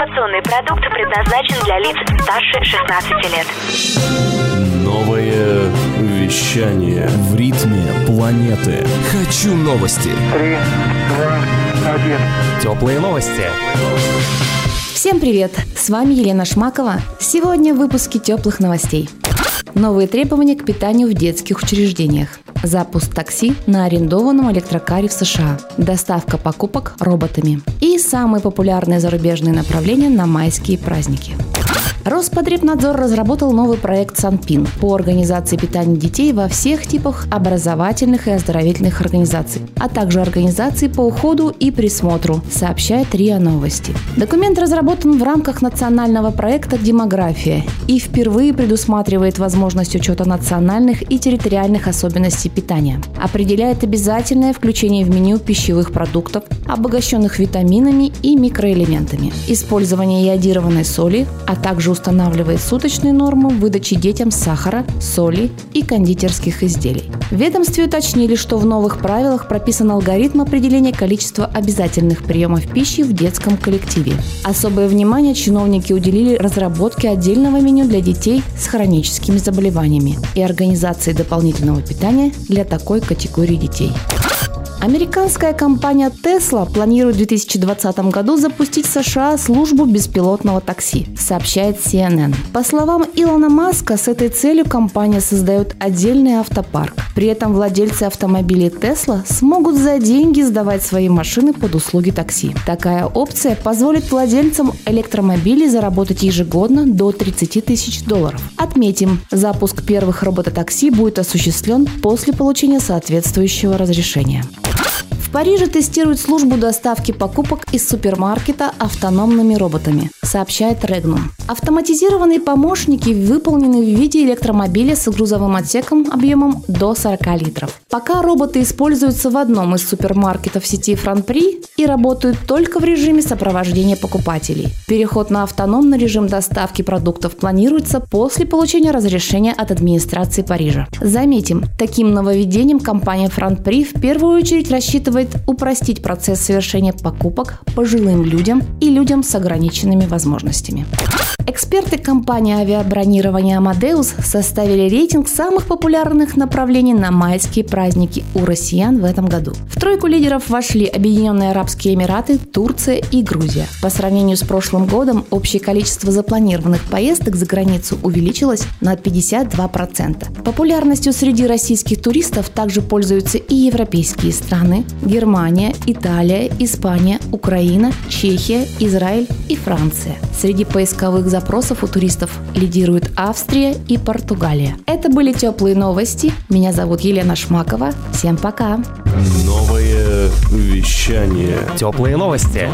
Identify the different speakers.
Speaker 1: Информационный продукт предназначен для лиц старше 16 лет.
Speaker 2: Новое вещание
Speaker 3: В ритме планеты. Хочу новости.
Speaker 4: Три, два, один.
Speaker 5: Теплые новости.
Speaker 6: Всем привет! С вами Елена Шмакова. Сегодня в выпуске теплых новостей. Новые требования к питанию в детских учреждениях. Запуск такси на арендованном электрокаре в США. Доставка покупок роботами. И самые популярные зарубежные направления на майские праздники. Роспотребнадзор разработал новый проект «Санпин» по организации питания детей во всех типах образовательных и оздоровительных организаций, а также организаций по уходу и присмотру, сообщает РИА Новости. Документ разработан в рамках национального проекта «Демография» и впервые предусматривает возможность учета национальных и территориальных особенностей питания. Определяет обязательное включение в меню пищевых продуктов, обогащенных витаминами и микроэлементами, использование йодированной соли, а также устанавливает суточные нормы выдачи детям сахара, соли и кондитерских изделий. В ведомстве уточнили, что в новых правилах прописан алгоритм определения количества обязательных приемов пищи в детском коллективе. Особое внимание чиновники уделили разработке отдельного меню для детей с хроническими заболеваниями и организации дополнительного питания для такой категории детей. Американская компания Tesla планирует в 2020 году запустить в США службу беспилотного такси, сообщает CNN. По словам Илона Маска, с этой целью компания создает отдельный автопарк. При этом владельцы автомобилей Tesla смогут за деньги сдавать свои машины под услуги такси. Такая опция позволит владельцам электромобилей заработать ежегодно до 30 тысяч долларов. Отметим, запуск первых робототакси будет осуществлен после получения соответствующего разрешения. Париже тестируют службу доставки покупок из супермаркета автономными роботами, сообщает Regnum. Автоматизированные помощники выполнены в виде электромобиля с грузовым отсеком объемом до 40 литров. Пока роботы используются в одном из супермаркетов сети Франпри и работают только в режиме сопровождения покупателей. Переход на автономный режим доставки продуктов планируется после получения разрешения от администрации Парижа. Заметим, таким нововведением компания Франпри в первую очередь рассчитывает упростить процесс совершения покупок пожилым людям и людям с ограниченными возможностями. Эксперты компании авиабронирования «Амадеус» составили рейтинг самых популярных направлений на майские праздники у россиян в этом году. В тройку лидеров вошли Объединенные Арабские Эмираты, Турция и Грузия. По сравнению с прошлым годом общее количество запланированных поездок за границу увеличилось на 52%. Популярностью среди российских туристов также пользуются и европейские страны – Германия, Италия, Испания, Украина, Чехия, Израиль и Франция. Среди поисковых запросов у туристов лидируют Австрия и Португалия. Это были теплые новости. Меня зовут Елена Шмакова. Всем пока.
Speaker 2: Новое вещание
Speaker 5: Теплые новости.